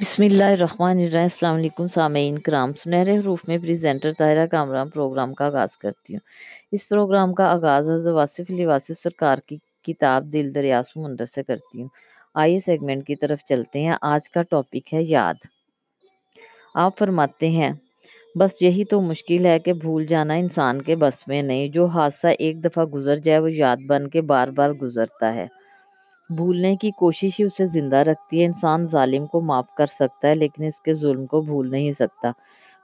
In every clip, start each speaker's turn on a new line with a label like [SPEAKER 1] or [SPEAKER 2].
[SPEAKER 1] بسم اللہ الرحمن الرحیم، السلام علیکم سامعین کرام۔ سنہرے حروف میں پریزنٹر طاہرہ کامران پروگرام کا آغاز کرتی ہوں۔ اس پروگرام کا آغاز حضرت واصف علی واصف سرکار کی کتاب دل دریا سمندر سے کرتی ہوں۔ آئیے سیگمنٹ کی طرف چلتے ہیں۔ آج کا ٹاپک ہے یاد۔ آپ فرماتے ہیں، بس یہی تو مشکل ہے کہ بھول جانا انسان کے بس میں نہیں، جو حادثہ ایک دفعہ گزر جائے وہ یاد بن کے بار بار گزرتا ہے۔ بھولنے کی کوشش ہی اسے زندہ رکھتی ہے۔ انسان ظالم کو معاف کر سکتا ہے، لیکن اس کے ظلم کو بھول نہیں سکتا۔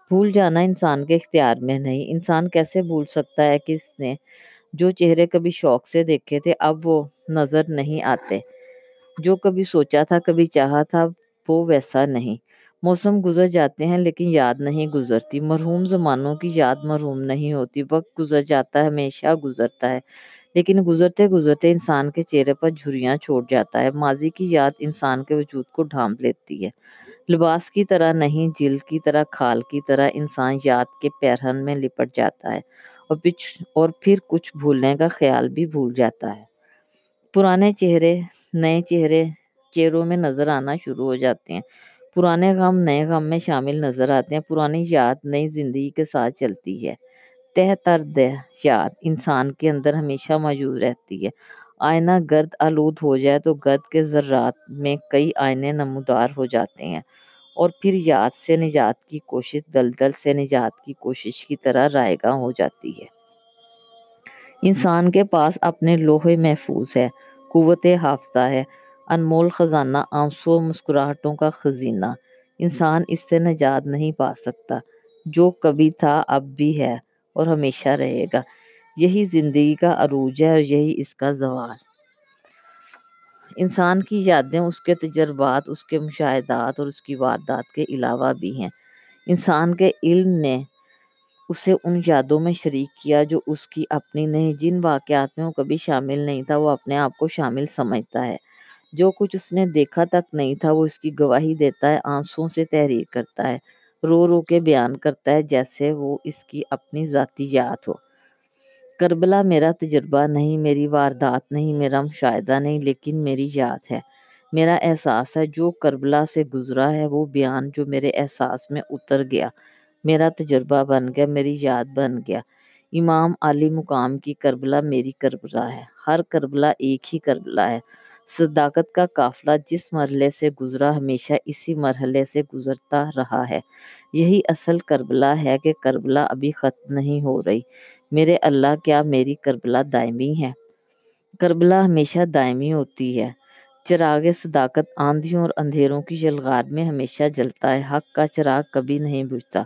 [SPEAKER 1] بھول جانا انسان کے اختیار میں نہیں۔ انسان کیسے بھول سکتا ہے کہ اس نے جو چہرے کبھی شوق سے دیکھے تھے، اب وہ نظر نہیں آتے۔ جو کبھی سوچا تھا، کبھی چاہا تھا، وہ ویسا نہیں۔ موسم گزر جاتے ہیں، لیکن یاد نہیں گزرتی۔ مرحوم زمانوں کی یاد مرحوم نہیں ہوتی۔ وقت گزر جاتا ہے، ہمیشہ گزرتا ہے۔ لیکن گزرتے گزرتے انسان کے چہرے پر جھریاں چھوڑ جاتا ہے۔ ماضی کی یاد انسان کے وجود کو ڈھانپ لیتی ہے۔ لباس کی طرح نہیں، جلد کی طرح، کھال کی طرح انسان یاد کے پیرہن میں لپٹ جاتا ہے اور اور پھر کچھ بھولنے کا خیال بھی بھول جاتا ہے۔ پرانے چہرے، نئے چہرے، چہروں میں نظر آنا شروع ہو جاتے ہیں۔ پرانے غم نئے غم میں شامل نظر آتے ہیں۔ پرانی یاد نئی زندگی کے ساتھ چلتی ہے۔ تہ تر دہ یاد انسان کے اندر ہمیشہ موجود رہتی ہے۔ آئینہ گرد آلود ہو جائے تو گرد کے ذرات میں کئی آئینے نمودار ہو جاتے ہیں۔ اور پھر یاد سے نجات کی کوشش دلدل سے نجات کی کوشش کی طرح رائے گاہ ہو جاتی ہے۔ انسان کے پاس اپنے لوہے محفوظ ہے، قوت حافظہ ہے۔ انمول خزانہ، آنسو مسکراہٹوں کا خزینہ۔ انسان اس سے نجات نہیں پا سکتا۔ جو کبھی تھا، اب بھی ہے۔ اور ہمیشہ رہے گا۔ یہی زندگی کا عروج ہے اور یہی اس کا زوال۔ انسان کی یادیں اس کے تجربات، اس کے مشاہدات اور اس کی واردات کے علاوہ بھی ہیں۔ انسان کے علم نے اسے ان یادوں میں شریک کیا جو اس کی اپنی نہیں، جن واقعات میں وہ کبھی شامل نہیں تھا، وہ اپنے آپ کو شامل سمجھتا ہے۔ جو کچھ اس نے دیکھا تک نہیں تھا، وہ اس کی گواہی دیتا ہے آنسوں سے تحریر کرتا ہے۔ رو رو کے بیان کرتا ہے جیسے وہ اس کی اپنی ذاتی یاد ہو۔ کربلا میرا تجربہ نہیں، میری واردات نہیں، میرا مشاہدہ نہیں، لیکن میری یاد ہے۔ میرا احساس ہے جو کربلا سے گزرا ہے وہ بیان جو میرے احساس میں اتر گیا۔ میرا تجربہ بن گیا، میری یاد بن گیا۔ امام علی مقام کی کربلا میری کربلا ہے۔ ہر کربلا ایک ہی کربلا ہے۔ صداقت کا قافلہ جس مرحلے سے گزرا ہمیشہ اسی مرحلے سے گزرتا رہا ہے۔ یہی اصل کربلا ہے کہ کربلا ابھی ختم نہیں ہو رہی۔ میرے اللہ، کیا میری کربلا دائمی ہے؟ کربلا ہمیشہ دائمی ہوتی ہے۔ چراغ صداقت آندھیوں اور اندھیروں کی جلغار میں ہمیشہ جلتا ہے۔ حق کا چراغ کبھی نہیں بجھتا۔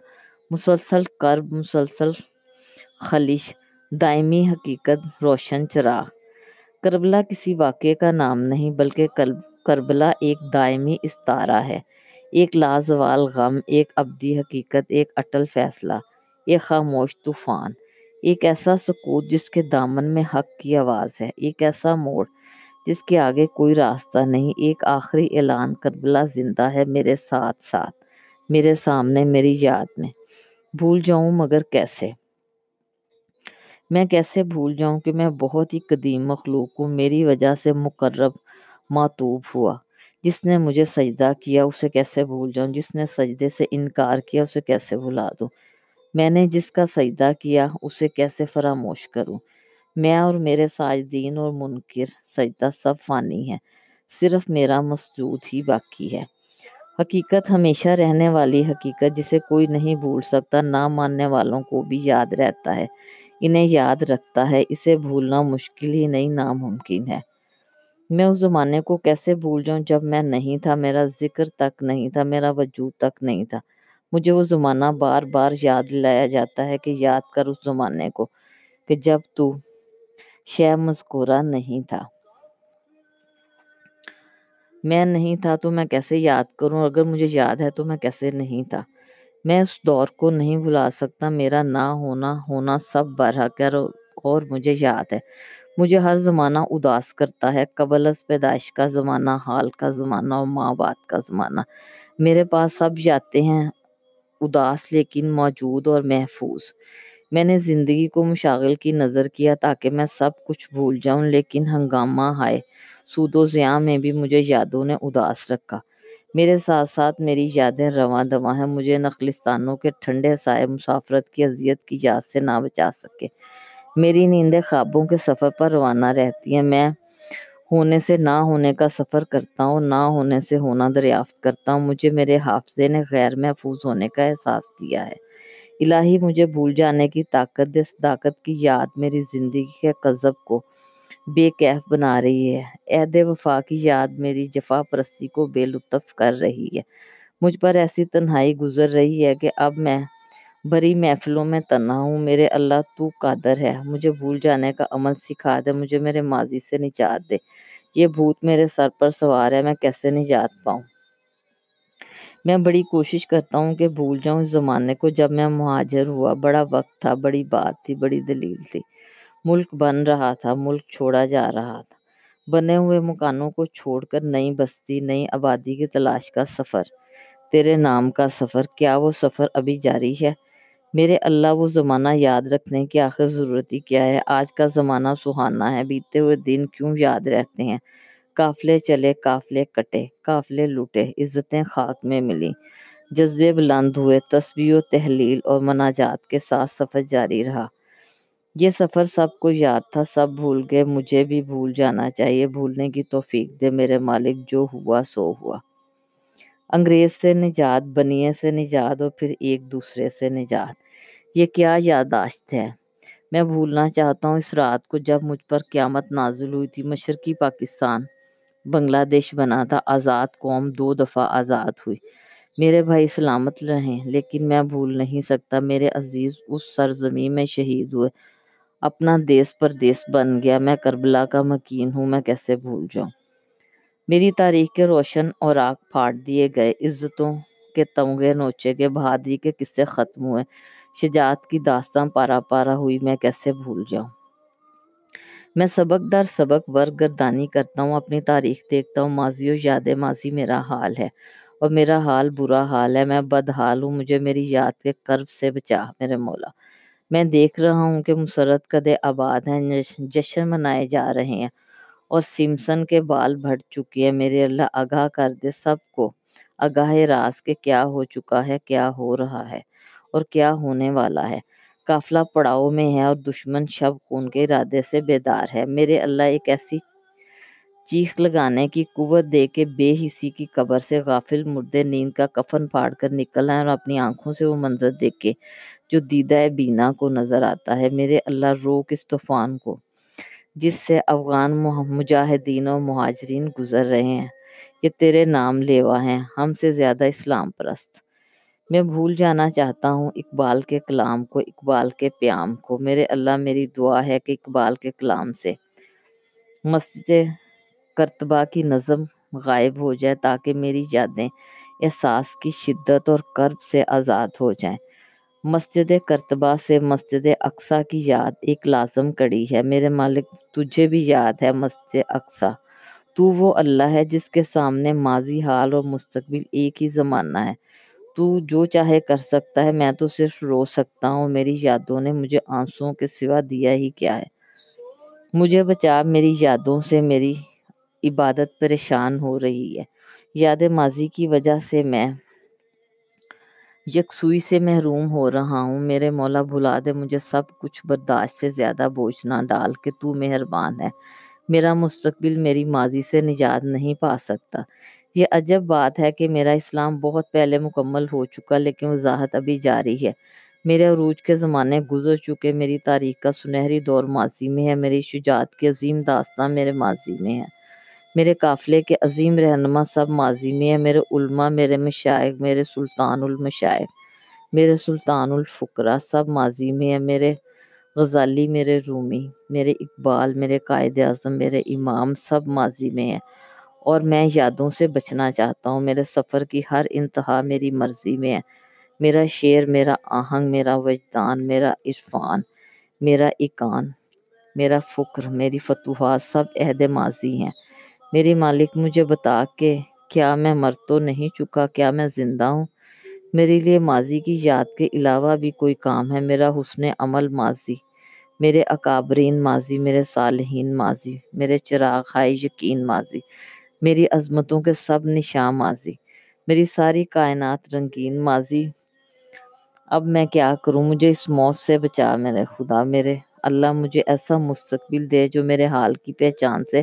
[SPEAKER 1] مسلسل کرب، مسلسل خلش، دائمی حقیقت، روشن چراغ۔ کربلا کسی واقعے کا نام نہیں، بلکہ کربلا ایک دائمی استارہ ہے۔ ایک لازوال غم، ایک ابدی حقیقت، ایک اٹل فیصلہ، ایک خاموش طوفان۔ ایک ایسا سکوت جس کے دامن میں حق کی آواز ہے۔ ایک ایسا موڑ جس کے آگے کوئی راستہ نہیں۔ ایک آخری اعلان، کربلا زندہ ہے میرے ساتھ ساتھ، میرے سامنے، میری یاد میں۔ بھول جاؤں مگر کیسے؟ میں کیسے بھول جاؤں کہ میں بہت ہی قدیم مخلوق ہوں؟ میری وجہ سے مقرب معطوب ہوا۔ جس نے مجھے سجدہ کیا، اسے کیسے بھول جاؤں؟ جس نے سجدے سے انکار کیا، اسے کیسے بھلا دوں؟ میں نے جس کا سجدہ کیا، اسے کیسے فراموش کروں؟ میں اور میرے ساجدین اور منکر سجدہ سب فانی ہے صرف میرا مسجود ہی باقی ہے۔ حقیقت ہمیشہ رہنے والی حقیقت جسے کوئی نہیں بھول سکتا، نہ ماننے والوں کو بھی یاد رہتا ہے۔ انہیں یاد رکھتا ہے، اسے بھولنا مشکل ہی نہیں ناممکن ہے۔ میں اس زمانے کو کیسے بھول جاؤں جب میں نہیں تھا، میرا ذکر تک نہیں تھا، میرا وجود تک نہیں تھا۔ مجھے وہ زمانہ بار بار یاد لایا جاتا ہے کہ یاد کر اس زمانے کو کہ جب تو شہ مذکورہ نہیں تھا۔ میں نہیں تھا تو میں کیسے یاد کروں؟ اگر مجھے یاد ہے تو میں کیسے نہیں تھا؟ میں اس دور کو نہیں بھلا سکتا، میرا نہ ہونا ہونا سب برحق ہے، اور مجھے یاد ہے۔ مجھے ہر زمانہ اداس کرتا ہے، قبل از پیدائش کا زمانہ، حال کا زمانہ، اور ماں بات کا زمانہ۔ میرے پاس سب جاتے ہیں اداس، لیکن موجود اور محفوظ۔ میں نے زندگی کو مشاغل کی نظر کیا تاکہ میں سب کچھ بھول جاؤں، لیکن ہنگامہ ہائے۔ سود و زیاں میں بھی مجھے یادوں نے اداس رکھا۔ میرے ساتھ ساتھ میری یادیں رواں دواں ہیں۔ مجھے نخلستانوں کے ٹھنڈے سائے مسافرت کی اذیت کی یاد سے نہ بچا سکے۔ میری نیندیں خوابوں کے سفر پر روانہ رہتی ہیں۔ میں ہونے سے نہ ہونے کا سفر کرتا ہوں، نہ ہونے سے ہونا دریافت کرتا ہوں۔ مجھے میرے حافظے نے غیر محفوظ ہونے کا احساس دیا ہے۔ الہی مجھے بھول جانے کی طاقت دے صداقت کی یاد میری زندگی کے قذب کو بے کیف بنا رہی ہے۔ عہد وفا کی یاد میری جفا پرستی کو بے لطف کر رہی ہے۔ مجھ پر ایسی تنہائی گزر رہی ہے کہ اب میں بری محفلوں میں تنہا ہوں۔ میرے اللہ، تو قادر ہے۔ مجھے بھول جانے کا عمل سکھا دے۔ مجھے میرے ماضی سے نجات دے۔ یہ بھوت میرے سر پر سوار ہے۔ میں کیسے نجات پاؤں؟ میں بڑی کوشش کرتا ہوں کہ بھول جاؤں۔ اس زمانے کو جب میں مہاجر ہوا، بڑا وقت تھا، بڑی بات تھی، بڑی دلیل تھی۔ ملک بن رہا تھا، ملک چھوڑا جا رہا تھا۔ بنے ہوئے مکانوں کو چھوڑ کر نئی بستی، نئی آبادی کی تلاش کا سفر، تیرے نام کا سفر، کیا وہ سفر ابھی جاری ہے؟ میرے اللہ، وہ زمانہ یاد رکھنے کی آخر ضرورت ہی کیا ہے؟ آج کا زمانہ سہانا ہے، بیتے ہوئے دن کیوں یاد رہتے ہیں؟ قافلے چلے، قافلے کٹے، قافلے لوٹے، عزتیں خاک میں ملی جذبے بلند ہوئے، تسبیح و تحلیل اور مناجات کے ساتھ سفر جاری رہا۔ یہ سفر سب کو یاد تھا، سب بھول گئے۔ مجھے بھی بھول جانا چاہیے۔ بھولنے کی توفیق دے میرے مالک، جو ہوا سو ہوا۔ انگریز سے نجات، بنیے سے نجات، اور پھر ایک دوسرے سے نجات۔ یہ کیا یادداشت ہے؟ میں بھولنا چاہتا ہوں اس رات کو جب مجھ پر قیامت نازل ہوئی تھی۔ مشرقی پاکستان، بنگلہ دیش بنا تھا۔ آزاد قوم دو دفعہ آزاد ہوئی۔ میرے بھائی سلامت رہیں، لیکن میں بھول نہیں سکتا۔ میرے عزیز اس سرزمین میں شہید ہوئے۔ اپنا دیس پر دیس بن گیا۔ میں کربلا کا مکین ہوں، میں کیسے بھول جاؤں؟ میری تاریخ کے روشن اور آگ پھاڑ دیے گئے۔ عزتوں کے تمغے نوچے کے بہادری کے قصے ختم ہوئے۔ شجاعت کی داستاں پارا پارا ہوئی، میں کیسے بھول جاؤں؟ میں سبق در سبق ور گردانی کرتا ہوں، اپنی تاریخ دیکھتا ہوں۔ ماضی و یاد ماضی میرا حال ہے اور میرا حال برا حال ہے۔ میں بدحال ہوں، مجھے میری یاد کے کرب سے بچا۔ میرے مولا میں دیکھ رہا ہوں کہ مسرت کدے آباد ہیں جشن منائے جا رہے ہیں اور سمسن کے بال بھٹ چکی ہے میرے اللہ، آگاہ کر دے سب کو۔ آگاہ راز کے کیا ہو چکا ہے، کیا ہو رہا ہے اور کیا ہونے والا ہے۔ قافلہ پڑاؤ میں ہے اور دشمن شب خون کے ارادے سے بیدار ہے۔ میرے اللہ، ایک ایسی چیخ لگانے کی قوت دے کے بے حسی کی قبر سے غافل مردے نیند کا کفن پھاڑ کر نکل آئے اور اپنی آنکھوں سے وہ منظر دیکھ کے جو دیدہ بینا کو نظر آتا ہے۔ میرے اللہ روک اس طوفان کو، جس سے افغان مجاہدین و مہاجرین گزر رہے ہیں، یہ تیرے نام لیوا ہیں۔ ہم سے زیادہ اسلام پرست۔ میں بھول جانا چاہتا ہوں اقبال کے کلام کو، اقبال کے پیام کو۔ میرے اللہ، میری دعا ہے کہ اقبال کے کلام سے مسجد کرتبہ کی نظم غائب ہو جائے تاکہ میری یادیں احساس کی شدت اور کرب سے آزاد ہو جائیں۔ مسجد کرتبہ سے مسجد اقصا کی یاد ایک لازم کڑی ہے۔ میرے مالک، تجھے بھی یاد ہے مسجد اقصا تو وہ اللہ ہے جس کے سامنے ماضی، حال اور مستقبل ایک ہی زمانہ ہے۔ تو جو چاہے کر سکتا ہے، میں تو صرف رو سکتا ہوں۔ میری یادوں نے مجھے آنسوں کے سوا دیا ہی کیا ہے۔ مجھے بچا میری یادوں سے میری عبادت پریشان ہو رہی ہے۔ یاد ماضی کی وجہ سے میں یکسوئی سے محروم ہو رہا ہوں۔ میرے مولا بھلا دے مجھے سب کچھ برداشت سے زیادہ بوجھ نہ ڈال کے تو مہربان ہے۔ میرا مستقبل میری ماضی سے نجات نہیں پا سکتا۔ یہ عجب بات ہے کہ میرا اسلام بہت پہلے مکمل ہو چکا لیکن وضاحت ابھی جاری ہے۔ میرے عروج کے زمانے گزر چکے، میری تاریخ کا سنہری دور ماضی میں ہے، میری شجاعت کی عظیم داستان میرے ماضی میں ہے۔ میرے قافلے کے عظیم رہنما سب ماضی میں ہے میرے علماء، میرے مشائق، میرے سلطان المشائق، میرے سلطان الفقرا سب ماضی میں ہے میرے غزالی، میرے رومی، میرے اقبال، میرے قائد اعظم، میرے امام سب ماضی میں ہے اور میں یادوں سے بچنا چاہتا ہوں، میرے سفر کی ہر انتہا میری مرضی میں ہے میرا شعر، میرا آہنگ، میرا وجدان، میرا عرفان، میرا اکان، میرا فکر میری فتوحات سب عہد ماضی ہیں۔ میری مالک، مجھے بتا کہ کیا میں مر تو نہیں چکا، کیا میں زندہ ہوں؟ میرے لیے ماضی کی یاد کے علاوہ بھی کوئی کام ہے؟ میرا حسن عمل ماضی، میرے اکابرین ماضی، میرے صالحین ماضی، میرے چراغ ہائے یقین ماضی، میری عظمتوں کے سب نشاں ماضی، میری ساری کائنات رنگین ماضی۔ اب میں کیا کروں؟ مجھے اس موت سے بچا میرے خدا، میرے اللہ مجھے ایسا مستقبل دے جو میرے حال کی پہچان سے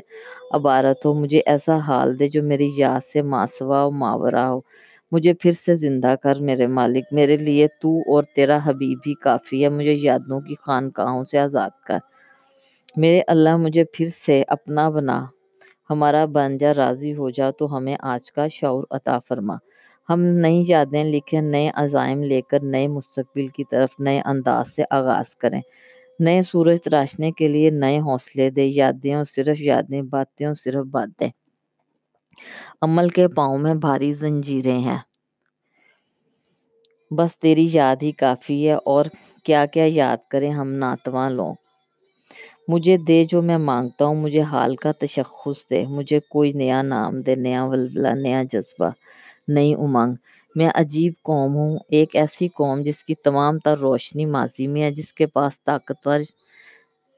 [SPEAKER 1] عبارت ہو، مجھے ایسا حال دے جو میری یاد سے ماسوا و ماورا ہو۔ مجھے پھر سے زندہ کر میرے مالک، میرے لیے تو اور تیرا حبیب ہی کافی ہے، مجھے یادوں کی خانقاہوں سے آزاد کر۔ میرے اللہ، مجھے پھر سے اپنا بنا۔ ہمارا بن جا، راضی ہو جا، تو ہمیں آج کا شعور عطا فرما۔ ہم نئی یادیں لکھیں، نئے عزائم لے کر نئے مستقبل کی طرف، نئے انداز سے آغاز کریں۔ نئے سورج تراشنے کے لیے نئے حوصلے دے، یادیں اور صرف یادیں، باتیں اور صرف باتیں۔ عمل کے پاؤں میں بھاری زنجیریں ہیں۔ بس تیری یاد ہی کافی ہے اور کیا کیا یاد کریں ہم ناتواں لوگ۔ مجھے دے جو میں مانگتا ہوں، مجھے حال کا تشخص دے۔ مجھے کوئی نیا نام دے، نیا ولولہ، نیا جذبہ، نئی امنگ۔ میں عجیب قوم ہوں۔ ایک ایسی قوم جس کی تمام تر روشنی ماضی میں ہے، جس کے پاس طاقتور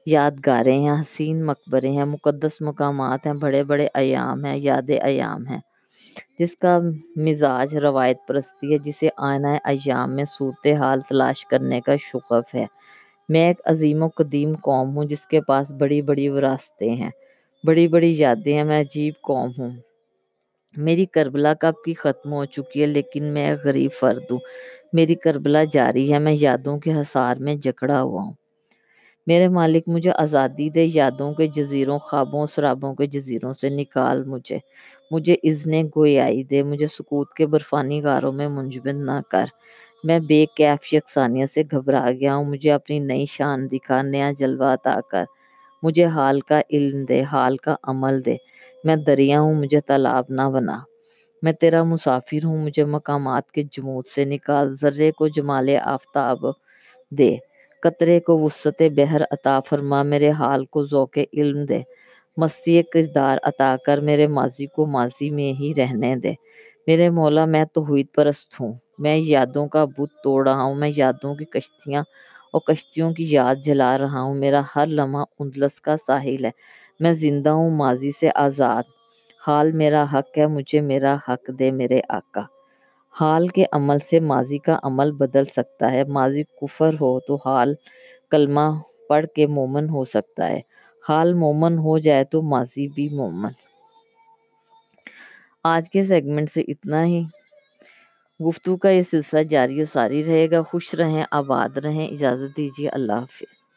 [SPEAKER 1] یادگاریں ہیں، حسین مقبرے ہیں، مقدس مقامات ہیں، بڑے بڑے ایام ہیں، یاد ایام ہیں۔ جس کا مزاج روایت پرستی ہے، جسے آئینہ ایام میں صورتحال تلاش کرنے کا شغف ہے۔ میں ایک عظیم و قدیم قوم ہوں، جس کے پاس بڑی بڑی وراثتیں ہیں، بڑی بڑی یادیں ہیں، میں عجیب قوم ہوں۔ میری کربلا کب کی ختم ہو چکی ہے، لیکن میں ایک غریب فرد ہوں۔ میری کربلا جاری ہے، میں یادوں کے حصار میں جکڑا ہوا ہوں۔ میرے مالک مجھے آزادی دے، یادوں کے جزیروں، خوابوں، سرابوں کے جزیروں سے نکال مجھے۔ مجھے اذن گویائی دے، مجھے سکوت کے برفانی غاروں میں منجمد نہ کر۔ میں بے کیف یکسانیت سے گھبرا گیا ہوں، مجھے اپنی نئی شان دکھا، نیا جلوہ عطا کر۔ مجھے حال کا علم دے، حال کا عمل دے۔ میں دریا ہوں، مجھے تالاب نہ بنا۔ میں تیرا مسافر ہوں، مجھے مقامات کے جمود سے نکال، ذرے کو جمال آفتاب دے۔ قطرے کو وسعت بحر عطا فرما، میرے حال کو ذوق علم دے۔ مستی کردار عطا کر، میرے ماضی کو ماضی میں ہی رہنے دے۔ میرے مولا، میں توحید پرست ہوں۔ میں یادوں کا بت توڑ رہا ہوں، میں یادوں کی کشتیاں اور کشتیوں کی یاد جلا رہا ہوں۔ میرا ہر لمحہ اندلس کا ساحل ہے۔ میں زندہ ہوں، ماضی سے آزاد۔ حال میرا حق ہے، مجھے میرا حق دے میرے آقا۔ حال کے عمل سے ماضی کا عمل بدل سکتا ہے۔ ماضی کفر ہو تو حال کلمہ پڑھ کے مومن ہو سکتا ہے۔ حال مومن ہو جائے تو ماضی بھی مومن۔ آج کے سیگمنٹ سے اتنا ہی۔ گفتگو کا یہ سلسلہ جاری و ساری رہے گا۔ خوش رہیں، آباد رہیں۔ اجازت دیجیے۔ اللہ حافظ۔